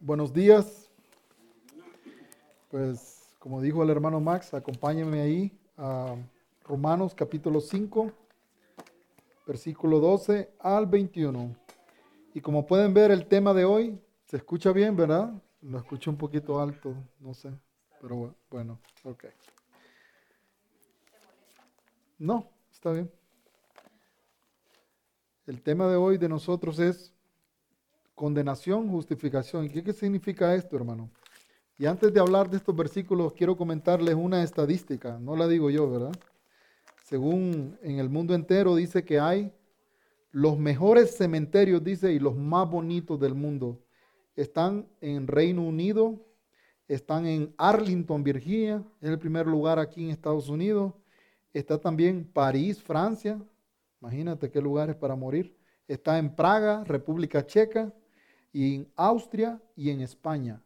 buenos días. Pues como dijo el hermano Max, acompáñenme ahí a Romanos capítulo 5, versículo 12 al 21. Y como pueden ver, el tema de hoy se escucha bien, ¿verdad? Lo escucho un poquito alto, no sé, pero bueno, ok. No, está bien. El tema de hoy de nosotros es condenación, justificación. ¿Qué, ¿Qué significa esto, hermano? Y antes de hablar de estos versículos, quiero comentarles una estadística, no la digo yo, ¿verdad? Según en el mundo entero dice que hay los mejores cementerios, dice, y los más bonitos del mundo. Están en Reino Unido, están en Arlington, Virginia, es el primer lugar aquí en Estados Unidos. Está también París, Francia, imagínate qué lugares para morir. Está en Praga, República Checa, y en Austria y en España.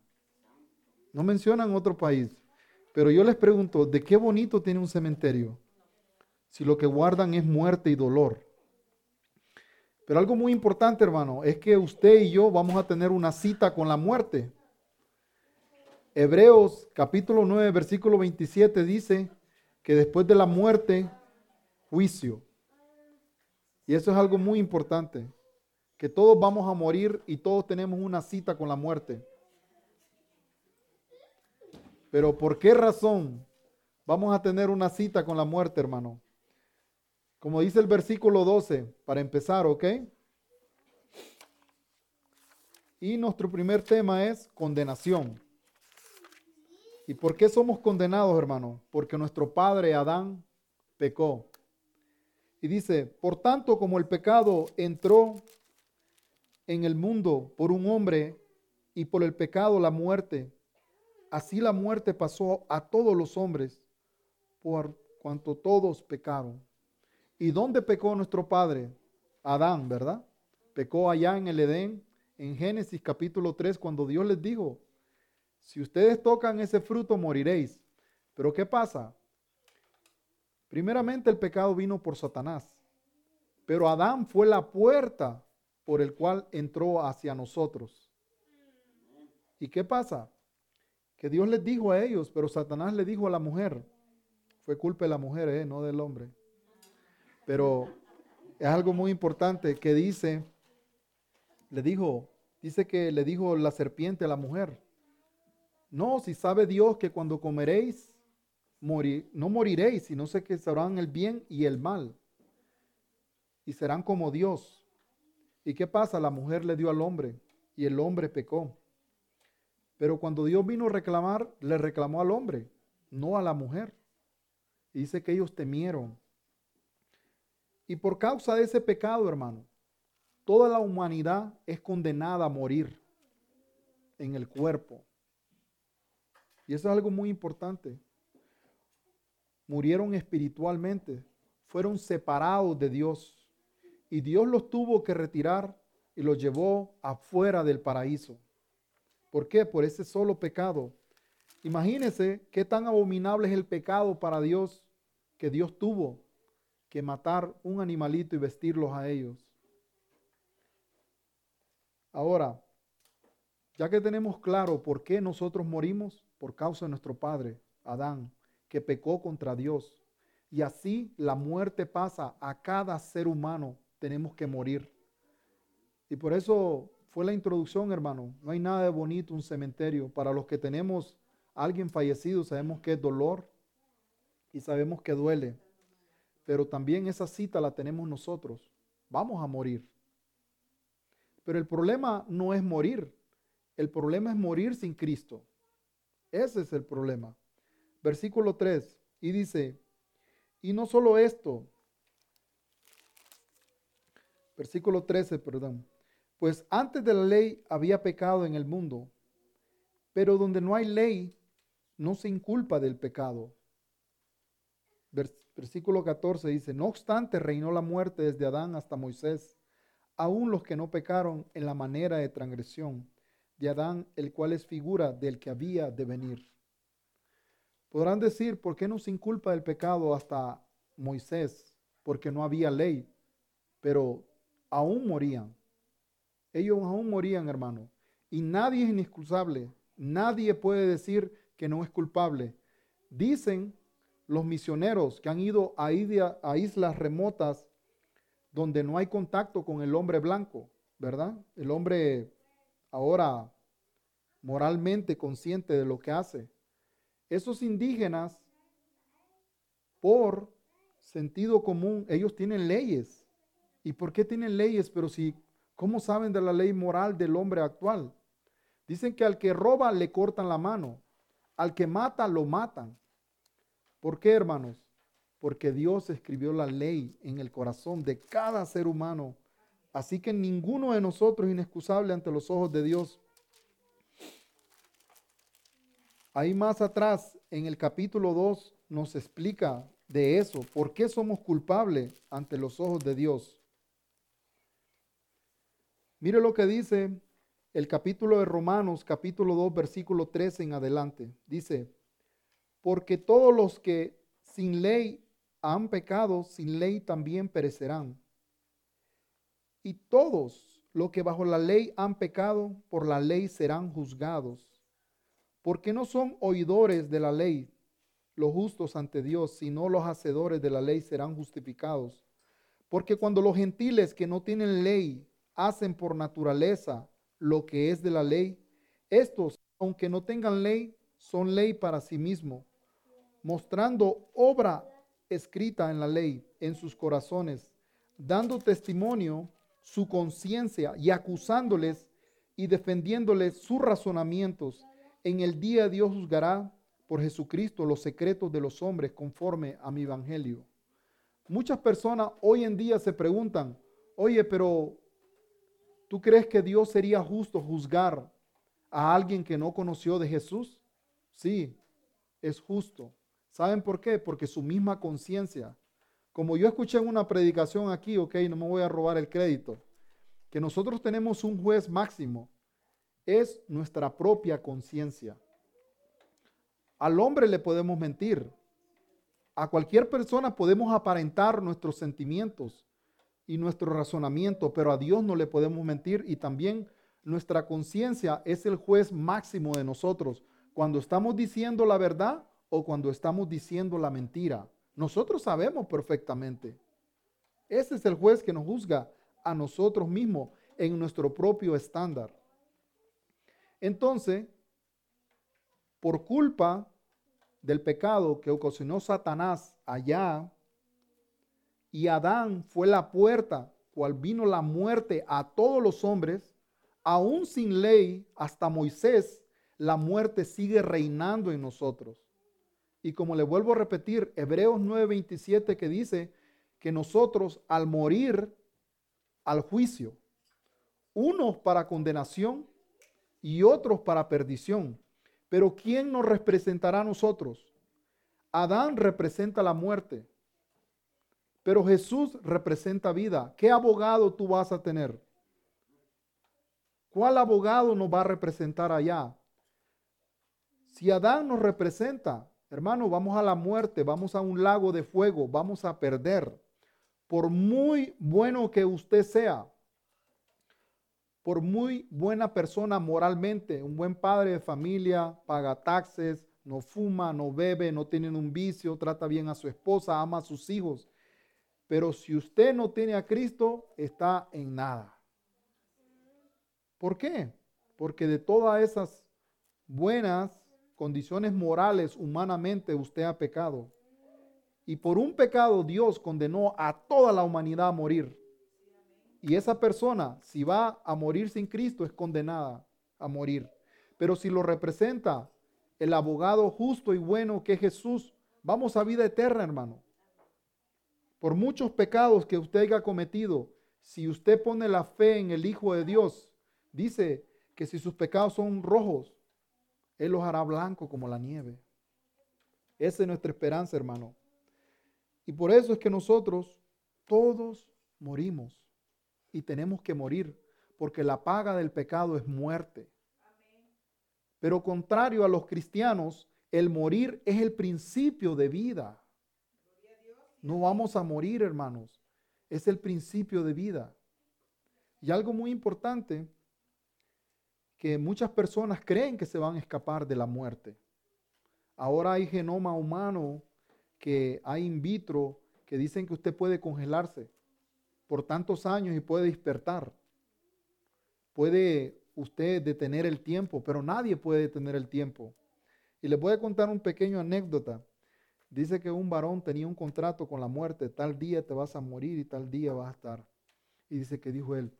No mencionan otro país. Pero yo les pregunto, ¿de qué bonito tiene un cementerio? Si lo que guardan es muerte y dolor. Pero algo muy importante, hermano, es que usted y yo vamos a tener una cita con la muerte. Hebreos capítulo 9, versículo 27 dice que después de la muerte, juicio. Y eso es algo muy importante que todos vamos a morir y todos tenemos una cita con la muerte. Pero ¿por qué razón vamos a tener una cita con la muerte, hermano? Como dice el versículo 12, para empezar, ¿ok? Y nuestro primer tema es condenación. ¿Y por qué somos condenados, hermano? Porque nuestro padre Adán pecó. Y dice, por tanto como el pecado entró en el mundo por un hombre y por el pecado la muerte. Así la muerte pasó a todos los hombres por cuanto todos pecaron. ¿Y dónde pecó nuestro padre? Adán, ¿verdad? Pecó allá en el Edén, en Génesis capítulo 3, cuando Dios les dijo, si ustedes tocan ese fruto moriréis. Pero ¿qué pasa? Primeramente el pecado vino por Satanás, pero Adán fue la puerta por el cual entró hacia nosotros. ¿Y qué pasa? Que Dios les dijo a ellos, pero Satanás le dijo a la mujer. Fue culpa de la mujer, ¿eh? no del hombre. Pero es algo muy importante que dice, le dijo, dice que le dijo la serpiente a la mujer, no, si sabe Dios que cuando comeréis, no moriréis, sino sé que sabrán el bien y el mal. Y serán como Dios ¿Y qué pasa? La mujer le dio al hombre y el hombre pecó. Pero cuando Dios vino a reclamar, le reclamó al hombre, no a la mujer. Y dice que ellos temieron. Y por causa de ese pecado, hermano, toda la humanidad es condenada a morir en el cuerpo. Y eso es algo muy importante. Murieron espiritualmente, fueron separados de Dios y Dios los tuvo que retirar y los llevó afuera del paraíso. ¿Por qué? Por ese solo pecado. Imagínense qué tan abominable es el pecado para Dios que Dios tuvo que matar un animalito y vestirlos a ellos. Ahora, ya que tenemos claro por qué nosotros morimos, por causa de nuestro padre, Adán, que pecó contra Dios. Y así la muerte pasa a cada ser humano tenemos que morir. Y por eso fue la introducción, hermano. No hay nada de bonito un cementerio. Para los que tenemos a alguien fallecido, sabemos que es dolor y sabemos que duele. Pero también esa cita la tenemos nosotros. Vamos a morir. Pero el problema no es morir. El problema es morir sin Cristo. Ese es el problema. Versículo 3. Y dice, y no solo esto, Versículo 13, perdón. Pues antes de la ley había pecado en el mundo, pero donde no hay ley, no se inculpa del pecado. Versículo 14 dice, no obstante reinó la muerte desde Adán hasta Moisés, aún los que no pecaron en la manera de transgresión de Adán, el cual es figura del que había de venir. Podrán decir, ¿por qué no se inculpa del pecado hasta Moisés? Porque no había ley. Pero aún morían. Ellos aún morían, hermano. Y nadie es inexcusable. Nadie puede decir que no es culpable. Dicen los misioneros que han ido a, a islas remotas donde no hay contacto con el hombre blanco, ¿verdad? El hombre ahora moralmente consciente de lo que hace. Esos indígenas, por sentido común, ellos tienen leyes. ¿Y por qué tienen leyes? Pero si, ¿cómo saben de la ley moral del hombre actual? Dicen que al que roba le cortan la mano, al que mata lo matan. ¿Por qué, hermanos? Porque Dios escribió la ley en el corazón de cada ser humano. Así que ninguno de nosotros es inexcusable ante los ojos de Dios. Ahí más atrás, en el capítulo 2, nos explica de eso, por qué somos culpables ante los ojos de Dios. Mire lo que dice el capítulo de Romanos, capítulo 2, versículo 13 en adelante. Dice, porque todos los que sin ley han pecado, sin ley también perecerán. Y todos los que bajo la ley han pecado, por la ley serán juzgados porque no son oidores de la ley los justos ante Dios, sino los hacedores de la ley serán justificados. Porque cuando los gentiles que no tienen ley hacen por naturaleza lo que es de la ley, estos, aunque no tengan ley, son ley para sí mismos, mostrando obra escrita en la ley en sus corazones, dando testimonio su conciencia y acusándoles y defendiéndoles sus razonamientos en el día Dios juzgará por Jesucristo los secretos de los hombres conforme a mi evangelio. Muchas personas hoy en día se preguntan, oye, pero ¿tú crees que Dios sería justo juzgar a alguien que no conoció de Jesús? Sí, es justo. ¿Saben por qué? Porque su misma conciencia, como yo escuché en una predicación aquí, ok, no me voy a robar el crédito, que nosotros tenemos un juez máximo es nuestra propia conciencia. Al hombre le podemos mentir. A cualquier persona podemos aparentar nuestros sentimientos y nuestro razonamiento, pero a Dios no le podemos mentir y también nuestra conciencia es el juez máximo de nosotros cuando estamos diciendo la verdad o cuando estamos diciendo la mentira. Nosotros sabemos perfectamente. Ese es el juez que nos juzga a nosotros mismos en nuestro propio estándar. Entonces, por culpa del pecado que ocasionó Satanás allá, y Adán fue la puerta, cual vino la muerte a todos los hombres, aún sin ley, hasta Moisés, la muerte sigue reinando en nosotros. Y como le vuelvo a repetir, Hebreos 9:27 que dice que nosotros al morir al juicio, unos para condenación y otros para perdición. Pero ¿quién nos representará a nosotros? Adán representa la muerte, pero Jesús representa vida. ¿Qué abogado tú vas a tener? ¿Cuál abogado nos va a representar allá? Si Adán nos representa, hermano, vamos a la muerte, vamos a un lago de fuego, vamos a perder. Por muy bueno que usted sea, por muy buena persona moralmente, un buen padre de familia, paga taxes, no fuma, no bebe, no tiene un vicio, trata bien a su esposa, ama a sus hijos. Pero si usted no tiene a Cristo, está en nada. ¿Por qué? Porque de todas esas buenas condiciones morales humanamente usted ha pecado. Y por un pecado Dios condenó a toda la humanidad a morir. Y esa persona, si va a morir sin Cristo, es condenada a morir. Pero si lo representa el abogado justo y bueno que es Jesús, vamos a vida eterna, hermano. Por muchos pecados que usted haya cometido, si usted pone la fe en el Hijo de Dios, dice que si sus pecados son rojos, Él los hará blanco como la nieve. Esa es nuestra esperanza, hermano. Y por eso es que nosotros todos morimos y tenemos que morir, porque la paga del pecado es muerte. Pero contrario a los cristianos, el morir es el principio de vida. No vamos a morir, hermanos. Es el principio de vida. Y algo muy importante, que muchas personas creen que se van a escapar de la muerte. Ahora hay genoma humano que hay in vitro que dicen que usted puede congelarse por tantos años y puede despertar. Puede usted detener el tiempo, pero nadie puede detener el tiempo. Y les voy a contar un pequeño anécdota. Dice que un varón tenía un contrato con la muerte, tal día te vas a morir y tal día vas a estar. Y dice que dijo él,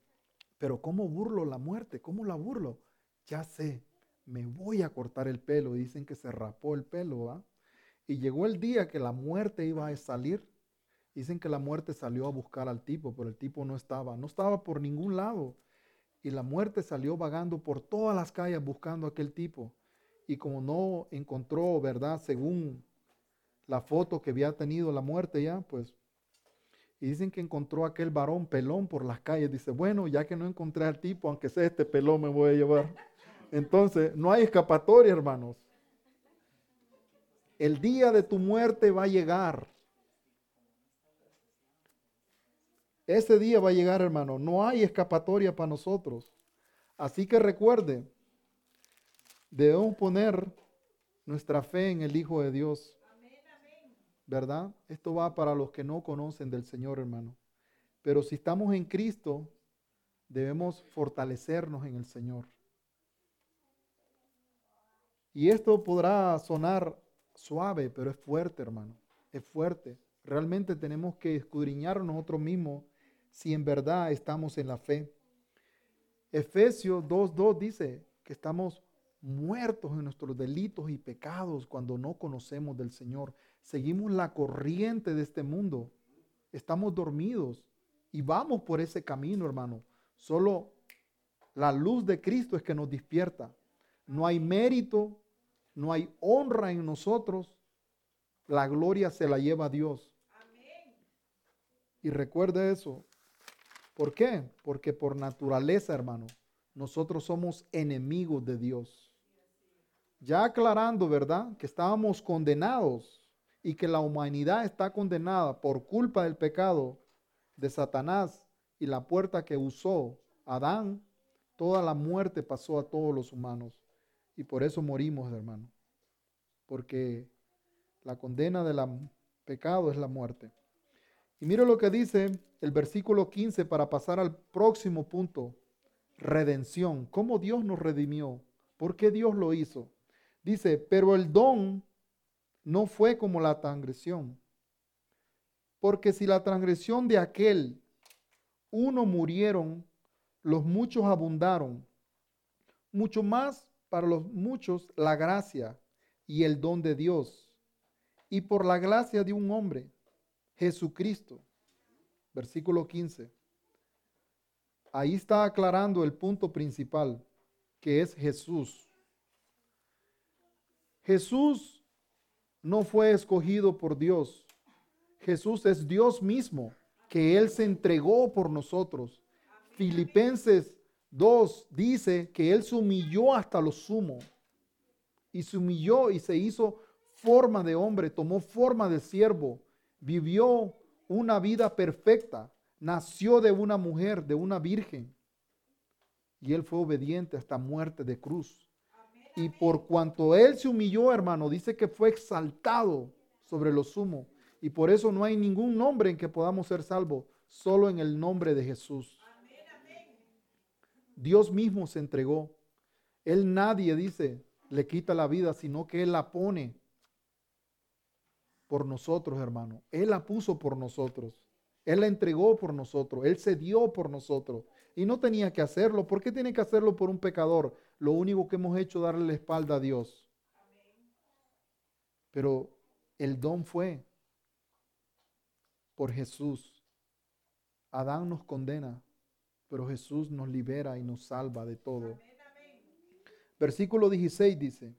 pero ¿cómo burlo la muerte? ¿Cómo la burlo? Ya sé, me voy a cortar el pelo. Dicen que se rapó el pelo, ¿va? Y llegó el día que la muerte iba a salir. Dicen que la muerte salió a buscar al tipo, pero el tipo no estaba, no estaba por ningún lado. Y la muerte salió vagando por todas las calles buscando a aquel tipo. Y como no encontró, ¿verdad? Según la foto que había tenido la muerte ya, pues. Y dicen que encontró aquel varón pelón por las calles. Dice, bueno, ya que no encontré al tipo, aunque sea este pelón me voy a llevar. Entonces, no hay escapatoria, hermanos. El día de tu muerte va a llegar. Ese día va a llegar, hermano. No hay escapatoria para nosotros. Así que recuerde, debemos poner nuestra fe en el Hijo de Dios. ¿Verdad? Esto va para los que no conocen del Señor, hermano. Pero si estamos en Cristo, debemos fortalecernos en el Señor. Y esto podrá sonar suave, pero es fuerte, hermano. Es fuerte. Realmente tenemos que escudriñar nosotros mismos si en verdad estamos en la fe. Efesios 2.2 dice que estamos muertos en nuestros delitos y pecados cuando no conocemos del Señor. Seguimos la corriente de este mundo. Estamos dormidos y vamos por ese camino, hermano. Solo la luz de Cristo es que nos despierta. No hay mérito, no hay honra en nosotros. La gloria se la lleva Dios. Y recuerde eso. ¿Por qué? Porque por naturaleza, hermano, nosotros somos enemigos de Dios. Ya aclarando, ¿verdad? Que estábamos condenados y que la humanidad está condenada por culpa del pecado de Satanás y la puerta que usó Adán, toda la muerte pasó a todos los humanos. Y por eso morimos, hermano. Porque la condena del pecado es la muerte. Y mire lo que dice el versículo 15 para pasar al próximo punto. Redención. ¿Cómo Dios nos redimió? ¿Por qué Dios lo hizo? Dice, pero el don no fue como la transgresión. Porque si la transgresión de aquel uno murieron, los muchos abundaron. Mucho más para los muchos la gracia y el don de Dios. Y por la gracia de un hombre Jesucristo. Versículo 15. Ahí está aclarando el punto principal, que es Jesús. Jesús no fue escogido por Dios. Jesús es Dios mismo, que Él se entregó por nosotros. Filipenses 2 dice que Él se humilló hasta lo sumo. Y se humilló y se hizo forma de hombre, tomó forma de siervo vivió una vida perfecta, nació de una mujer, de una virgen, y él fue obediente hasta muerte de cruz. Y por cuanto él se humilló, hermano, dice que fue exaltado sobre lo sumo. Y por eso no hay ningún nombre en que podamos ser salvos, solo en el nombre de Jesús. Dios mismo se entregó. Él nadie dice, le quita la vida, sino que Él la pone por nosotros, hermano. Él la puso por nosotros. Él la entregó por nosotros. Él se dio por nosotros. Y no tenía que hacerlo. ¿Por qué tiene que hacerlo por un pecador? Lo único que hemos hecho es darle la espalda a Dios. Pero el don fue por Jesús. Adán nos condena, pero Jesús nos libera y nos salva de todo. Versículo 16 dice,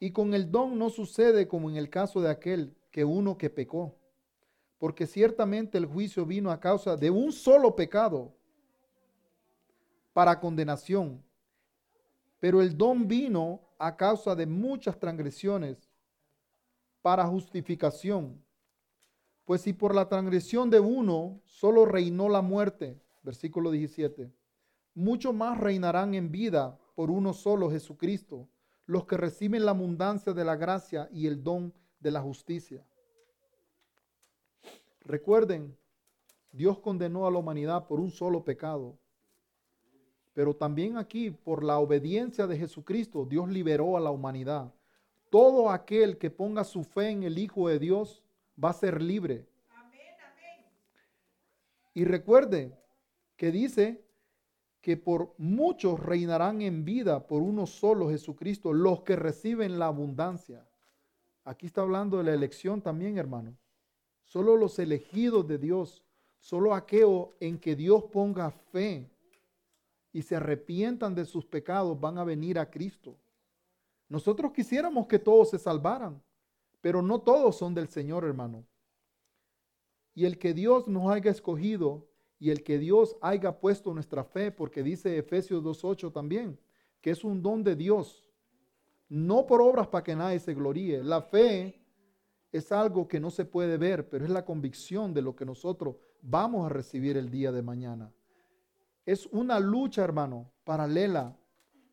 y con el don no sucede como en el caso de aquel que uno que pecó. Porque ciertamente el juicio vino a causa de un solo pecado para condenación. Pero el don vino a causa de muchas transgresiones para justificación. Pues si por la transgresión de uno solo reinó la muerte, versículo 17, mucho más reinarán en vida por uno solo, Jesucristo, los que reciben la abundancia de la gracia y el don de la justicia. Recuerden, Dios condenó a la humanidad por un solo pecado, pero también aquí, por la obediencia de Jesucristo, Dios liberó a la humanidad. Todo aquel que ponga su fe en el Hijo de Dios va a ser libre. Y recuerde que dice que por muchos reinarán en vida por uno solo Jesucristo, los que reciben la abundancia. Aquí está hablando de la elección también, hermano. Solo los elegidos de Dios, solo aquellos en que Dios ponga fe y se arrepientan de sus pecados van a venir a Cristo. Nosotros quisiéramos que todos se salvaran, pero no todos son del Señor, hermano. Y el que Dios nos haya escogido y el que Dios haya puesto nuestra fe, porque dice Efesios 2.8 también, que es un don de Dios, no por obras para que nadie se gloríe. La fe es algo que no se puede ver, pero es la convicción de lo que nosotros vamos a recibir el día de mañana. Es una lucha, hermano, paralela.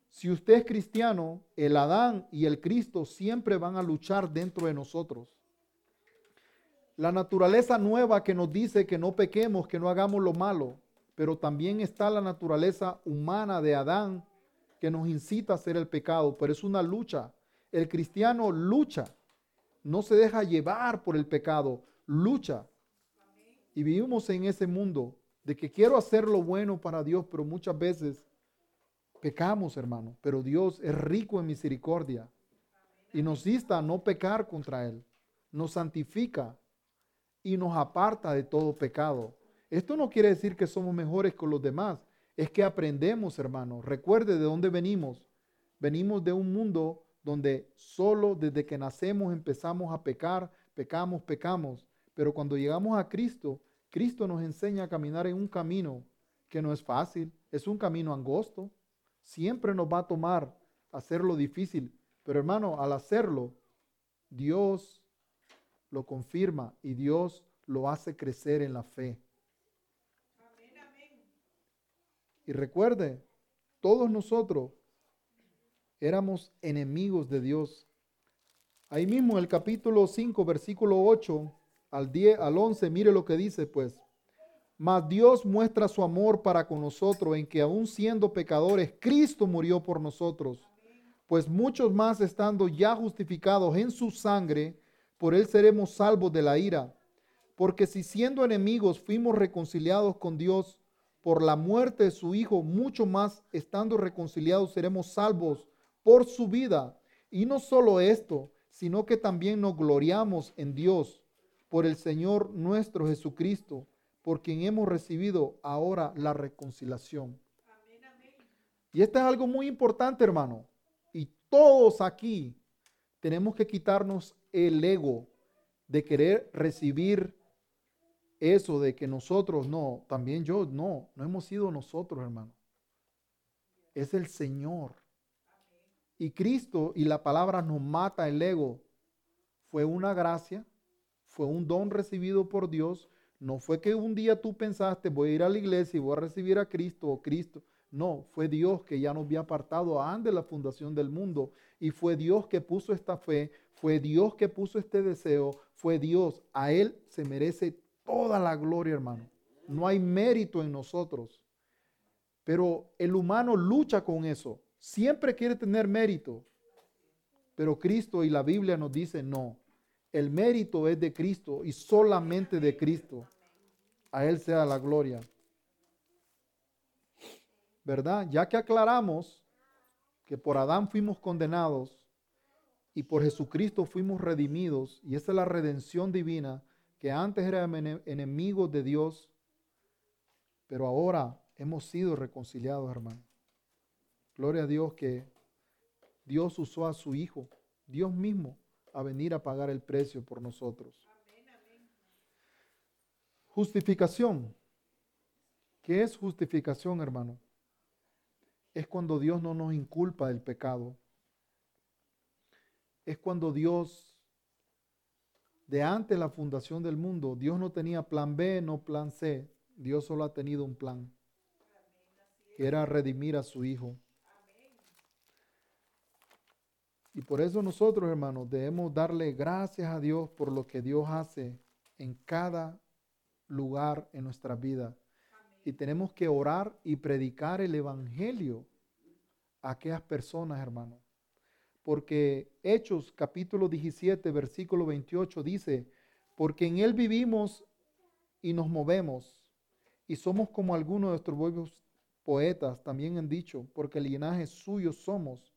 Si usted es cristiano, el Adán y el Cristo siempre van a luchar dentro de nosotros. La naturaleza nueva que nos dice que no pequemos, que no hagamos lo malo, pero también está la naturaleza humana de Adán que nos incita a hacer el pecado, pero es una lucha. El cristiano lucha, no se deja llevar por el pecado, lucha. Y vivimos en ese mundo de que quiero hacer lo bueno para Dios, pero muchas veces pecamos, hermano. Pero Dios es rico en misericordia y nos insta a no pecar contra Él. Nos santifica y nos aparta de todo pecado. Esto no quiere decir que somos mejores con los demás, es que aprendemos, hermano. Recuerde de dónde venimos. Venimos de un mundo donde solo desde que nacemos empezamos a pecar, pecamos, pecamos. Pero cuando llegamos a Cristo, Cristo nos enseña a caminar en un camino que no es fácil, es un camino angosto. Siempre nos va a tomar hacerlo difícil. Pero hermano, al hacerlo, Dios lo confirma y Dios lo hace crecer en la fe. Y recuerde, todos nosotros éramos enemigos de Dios. Ahí mismo el capítulo 5, versículo 8 al 10, al 11, mire lo que dice pues. Mas Dios muestra su amor para con nosotros en que aun siendo pecadores, Cristo murió por nosotros. Pues muchos más estando ya justificados en su sangre, por él seremos salvos de la ira. Porque si siendo enemigos fuimos reconciliados con Dios por la muerte de su Hijo, mucho más estando reconciliados seremos salvos por su vida. Y no solo esto, sino que también nos gloriamos en Dios por el Señor nuestro Jesucristo, por quien hemos recibido ahora la reconciliación. Y esto es algo muy importante, hermano. Y todos aquí tenemos que quitarnos el ego de querer recibir eso de que nosotros no, también yo no, no hemos sido nosotros, hermano. Es el Señor. Y Cristo y la palabra nos mata el ego. Fue una gracia, fue un don recibido por Dios. No fue que un día tú pensaste, voy a ir a la iglesia y voy a recibir a Cristo o Cristo. No, fue Dios que ya nos había apartado antes de la fundación del mundo. Y fue Dios que puso esta fe, fue Dios que puso este deseo, fue Dios. A Él se merece toda la gloria, hermano. No hay mérito en nosotros. Pero el humano lucha con eso. Siempre quiere tener mérito. Pero Cristo y la Biblia nos dicen no. El mérito es de Cristo y solamente de Cristo. A Él sea la gloria. ¿verdad? Ya que aclaramos que por Adán fuimos condenados y por Jesucristo fuimos redimidos, y esa es la redención divina, que antes éramos enemigos de Dios, pero ahora hemos sido reconciliados, hermano. Gloria a Dios que Dios usó a su Hijo, Dios mismo, a venir a pagar el precio por nosotros. Justificación. ¿Qué es justificación, hermano? es cuando Dios no nos inculpa del pecado. Es cuando Dios, de antes la fundación del mundo, Dios no tenía plan B, no plan C. Dios solo ha tenido un plan, que era redimir a su Hijo. Y por eso nosotros, hermanos, debemos darle gracias a Dios por lo que Dios hace en cada lugar en nuestra vida. Y tenemos que orar y predicar el Evangelio a aquellas personas, hermanos. Porque Hechos capítulo 17, versículo 28 dice, porque en Él vivimos y nos movemos y somos como algunos de nuestros poetas también han dicho, porque el linaje suyo somos.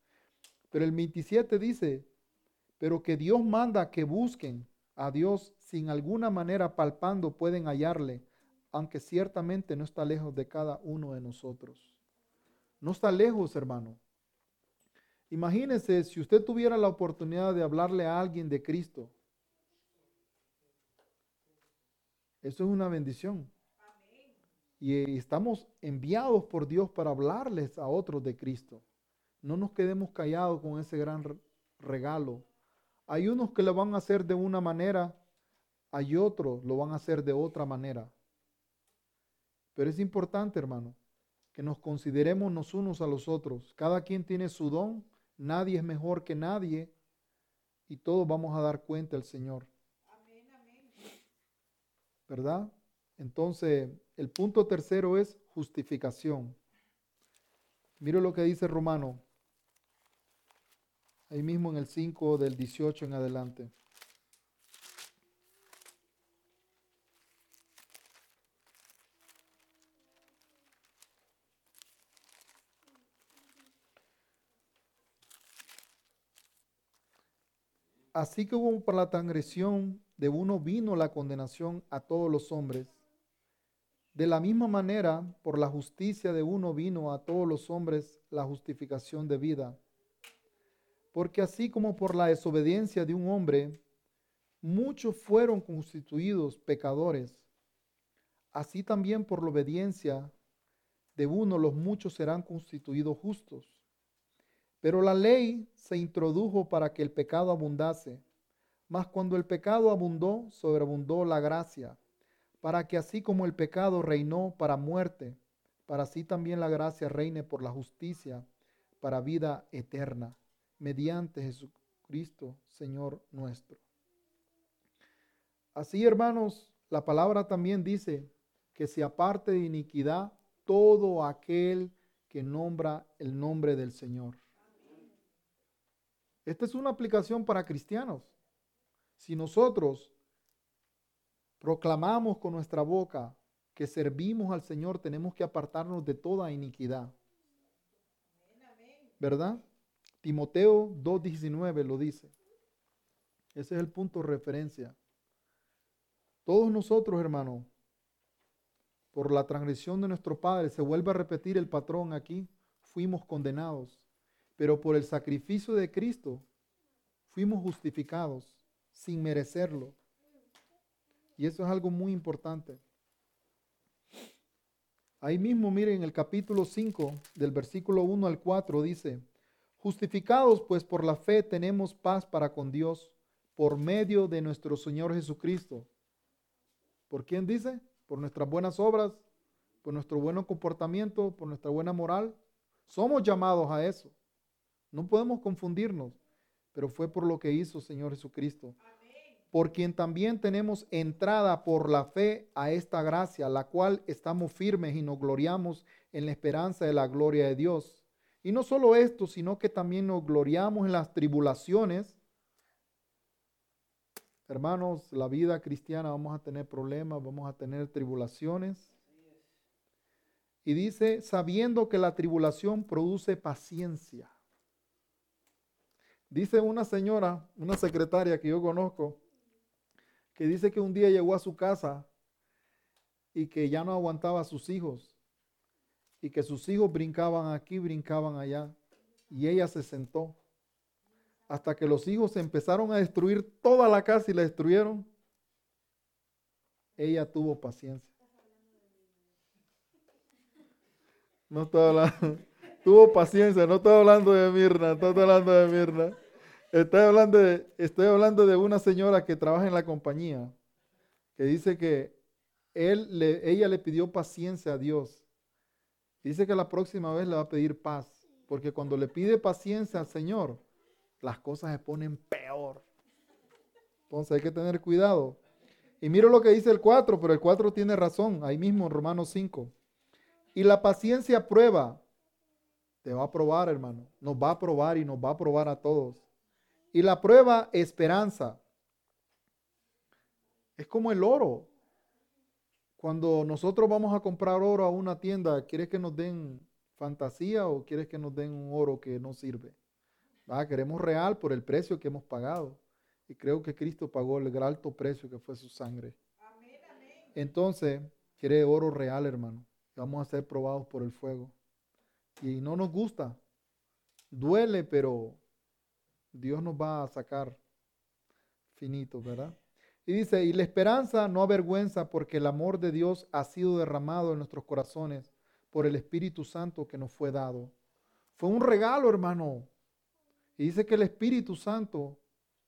Pero el 27 dice, pero que Dios manda que busquen a Dios sin alguna manera palpando pueden hallarle, aunque ciertamente no está lejos de cada uno de nosotros. No está lejos, hermano. Imagínese si usted tuviera la oportunidad de hablarle a alguien de Cristo. Eso es una bendición. Y estamos enviados por Dios para hablarles a otros de Cristo. No nos quedemos callados con ese gran regalo. Hay unos que lo van a hacer de una manera, hay otros lo van a hacer de otra manera. Pero es importante, hermano, que nos consideremos los unos a los otros. Cada quien tiene su don, nadie es mejor que nadie y todos vamos a dar cuenta al Señor. Amén, amén. ¿Verdad? Entonces, el punto tercero es justificación. Mire lo que dice Romano, ahí mismo en el 5 del 18 en adelante. Así como por la transgresión de uno vino la condenación a todos los hombres, de la misma manera, por la justicia de uno vino a todos los hombres la justificación de vida. Porque así como por la desobediencia de un hombre, muchos fueron constituidos pecadores, así también por la obediencia de uno los muchos serán constituidos justos. Pero la ley se introdujo para que el pecado abundase, mas cuando el pecado abundó, sobreabundó la gracia para que así como el pecado reinó para muerte, para así también la gracia reine por la justicia para vida eterna, mediante Jesucristo, Señor nuestro. Así, hermanos, la palabra también dice que se aparte de iniquidad todo aquel que nombra el nombre del Señor. Esta es una aplicación para cristianos. Si nosotros proclamamos con nuestra boca que servimos al Señor, tenemos que apartarnos de toda iniquidad. ¿Verdad? Timoteo 2.19 lo dice. Ese es el punto de referencia. Todos nosotros, hermano, por la transgresión de nuestro Padre, se vuelve a repetir el patrón aquí, fuimos condenados, pero por el sacrificio de Cristo fuimos justificados sin merecerlo. Y eso es algo muy importante. Ahí mismo, miren, en el capítulo 5, del versículo 1 al 4, dice, justificados pues por la fe tenemos paz para con Dios por medio de nuestro Señor Jesucristo. ¿Por quién dice? Por nuestras buenas obras, por nuestro buen comportamiento, por nuestra buena moral. Somos llamados a eso. No podemos confundirnos, pero fue por lo que hizo Señor Jesucristo por quien también tenemos entrada por la fe a esta gracia, la cual estamos firmes y nos gloriamos en la esperanza de la gloria de Dios. Y no solo esto, sino que también nos gloriamos en las tribulaciones. Hermanos, la vida cristiana vamos a tener problemas, vamos a tener tribulaciones. Y dice, sabiendo que la tribulación produce paciencia. Dice una señora, una secretaria que yo conozco, que dice que un día llegó a su casa y que ya no aguantaba a sus hijos y que sus hijos brincaban aquí, brincaban allá y ella se sentó hasta que los hijos empezaron a destruir toda la casa y la destruyeron. Ella tuvo paciencia. No estoy hablando, tuvo paciencia, no estoy hablando de Mirna, estoy hablando de Mirna. Estoy hablando, de, estoy hablando de una señora que trabaja en la compañía, que dice que él ella le pidió paciencia a Dios. Dice que la próxima vez le va a pedir paz, porque cuando le pide paciencia al Señor, las cosas se ponen peor. Entonces hay que tener cuidado. Y miro lo que dice el 4, pero el 4 tiene razón, ahí mismo en Romanos 5. Y la paciencia prueba, te va a probar, hermano, nos va a probar y nos va a probar a todos. Y la prueba, esperanza. Es como el oro. Cuando nosotros vamos a comprar oro a una tienda, ¿quieres que nos den fantasía o quieres que nos den un oro que no sirve? Queremos real por el precio que hemos pagado. Y creo que Cristo pagó el alto precio que fue su sangre. Entonces, quiere oro real, hermano. Vamos a ser probados por el fuego. Y no nos gusta. Duele, pero Dios nos va a sacar finito, ¿verdad? Y dice, y la esperanza no avergüenza porque el amor de Dios ha sido derramado en nuestros corazones por el Espíritu Santo que nos fue dado. Fue un regalo, hermano. Y dice que el Espíritu Santo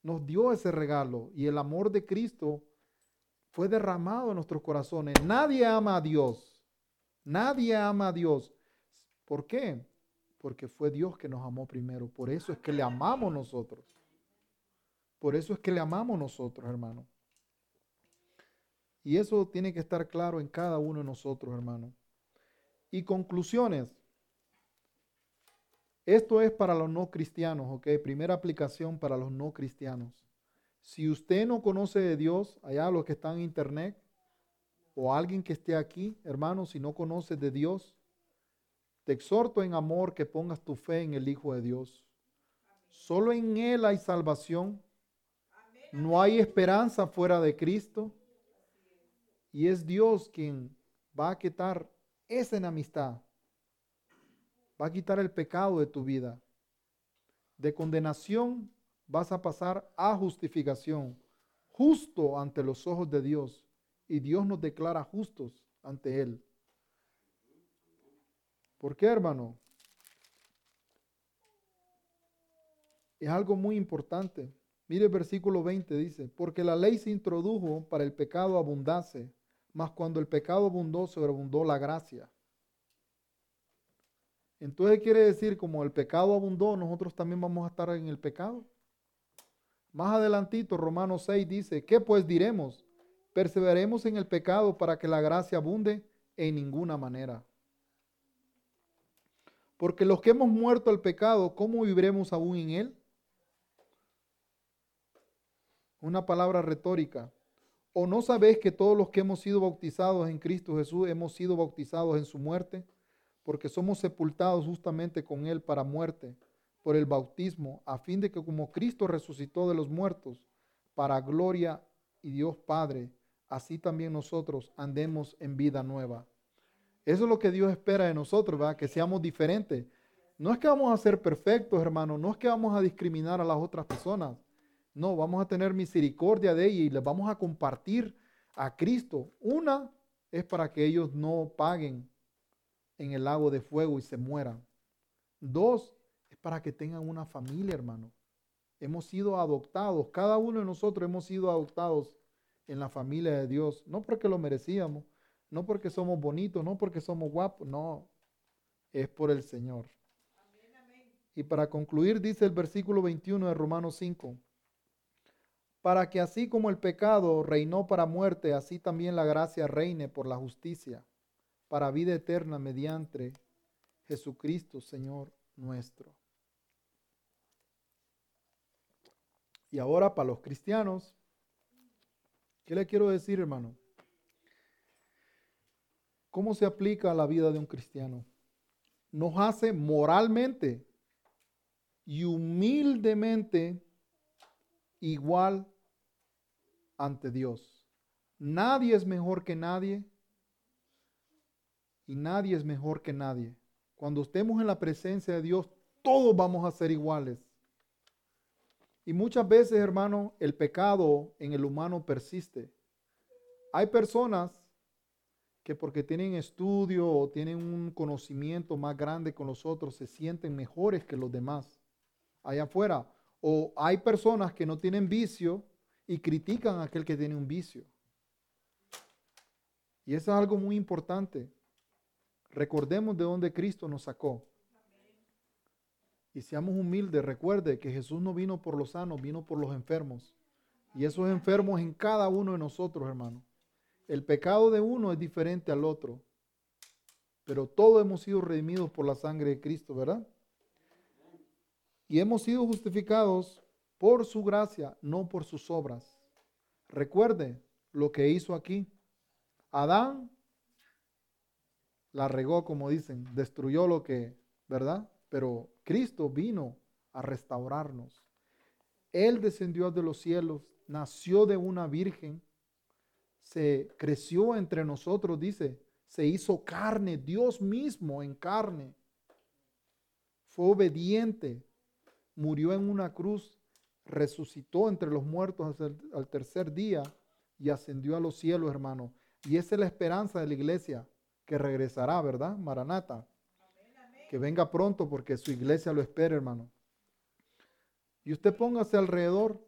nos dio ese regalo y el amor de Cristo fue derramado en nuestros corazones. Nadie ama a Dios. Nadie ama a Dios. ¿Por qué? Porque fue Dios que nos amó primero. Por eso es que le amamos nosotros. Por eso es que le amamos nosotros, hermano. Y eso tiene que estar claro en cada uno de nosotros, hermano. Y conclusiones. Esto es para los no cristianos, ¿ok? Primera aplicación para los no cristianos. Si usted no conoce de Dios, allá los que están en internet, o alguien que esté aquí, hermano, si no conoces de Dios, te exhorto en amor que pongas tu fe en el Hijo de Dios. Solo en Él hay salvación. No hay esperanza fuera de Cristo. Y es Dios quien va a quitar esa enemistad. Va a quitar el pecado de tu vida. De condenación vas a pasar a justificación, justo ante los ojos de Dios. Y Dios nos declara justos ante Él. ¿Por qué, hermano? Es algo muy importante. Mire el versículo 20, dice, porque la ley se introdujo para el pecado abundase, mas cuando el pecado abundó, sobreabundó la gracia. Entonces quiere decir, como el pecado abundó, nosotros también vamos a estar en el pecado. Más adelantito, Romanos 6 dice, ¿qué pues diremos? ¿Perseveremos en el pecado para que la gracia abunde? En ninguna manera. Porque los que hemos muerto al pecado, ¿cómo viviremos aún en él? Una palabra retórica. ¿O no sabéis que todos los que hemos sido bautizados en Cristo Jesús hemos sido bautizados en su muerte? Porque somos sepultados justamente con Él para muerte por el bautismo, a fin de que como Cristo resucitó de los muertos, para gloria y Dios Padre, así también nosotros andemos en vida nueva. Eso es lo que Dios espera de nosotros, ¿verdad? Que seamos diferentes. No es que vamos a ser perfectos, hermano, no es que vamos a discriminar a las otras personas, no, vamos a tener misericordia de ellos y les vamos a compartir a Cristo. Una es para que ellos no paguen en el lago de fuego y se mueran. Dos, es para que tengan una familia, hermano. Hemos sido adoptados, cada uno de nosotros hemos sido adoptados en la familia de Dios, no porque lo merecíamos, no porque somos bonitos, no porque somos guapos, no, es por el Señor. Y para concluir, dice el versículo 21 de Romanos 5, para que así como el pecado reinó para muerte, así también la gracia reine por la justicia, para vida eterna mediante Jesucristo, Señor nuestro. Y ahora para los cristianos, ¿qué le quiero decir, hermano? ¿Cómo se aplica a la vida de un cristiano? Nos hace moralmente y humildemente igual ante Dios. Nadie es mejor que nadie y nadie es mejor que nadie. Cuando estemos en la presencia de Dios, todos vamos a ser iguales. Y muchas veces, hermano, el pecado en el humano persiste. Hay personas que porque tienen estudio o tienen un conocimiento más grande con los otros, se sienten mejores que los demás allá afuera. O hay personas que no tienen vicio y critican a aquel que tiene un vicio. Y eso es algo muy importante. Recordemos de dónde Cristo nos sacó. Y seamos humildes, recuerde que Jesús no vino por los sanos, vino por los enfermos. Y esos enfermos en cada uno de nosotros, hermano. El pecado de uno es diferente al otro. Pero todos hemos sido redimidos por la sangre de Cristo, ¿verdad? Y hemos sido justificados por su gracia, no por sus obras. Recuerde lo que hizo aquí. Adán la regó, como dicen, destruyó lo que, ¿verdad? Pero Cristo vino a restaurarnos. Él descendió de los cielos, nació de una virgen, se creció entre nosotros, dice, se hizo carne, Dios mismo en carne. Fue obediente, murió en una cruz, resucitó entre los muertos al tercer día y ascendió a los cielos, hermano. Y esa es la esperanza de la iglesia, que regresará, ¿verdad? Maranata. Que venga pronto porque su iglesia lo espera, hermano. Y usted póngase alrededor,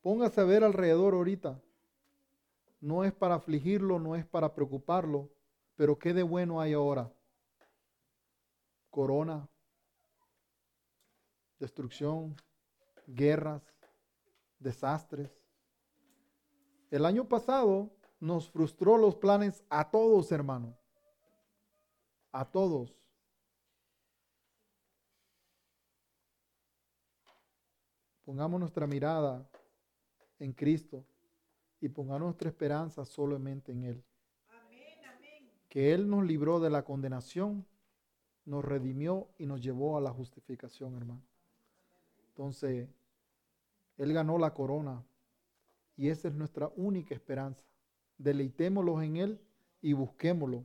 póngase a ver alrededor ahorita. No es para afligirlo, no es para preocuparlo, pero ¿qué de bueno hay ahora? Corona, destrucción, guerras, desastres. El año pasado nos frustró los planes a todos, hermano. A todos. Pongamos nuestra mirada en Cristo y pongamos nuestra esperanza solamente en Él. Que Él nos libró de la condenación, nos redimió y nos llevó a la justificación, hermano. Entonces, Él ganó la corona y esa es nuestra única esperanza. Deleitémoslos en Él y busquémoslo.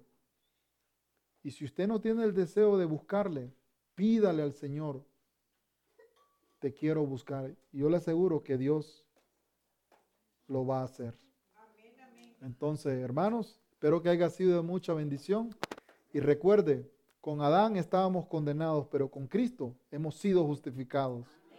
Y si usted no tiene el deseo de buscarle, pídale al Señor, te quiero buscar. Y yo le aseguro que Dios lo va a hacer. Entonces, hermanos, espero que haya sido de mucha bendición. Y recuerde, con Adán estábamos condenados, pero con Cristo hemos sido justificados.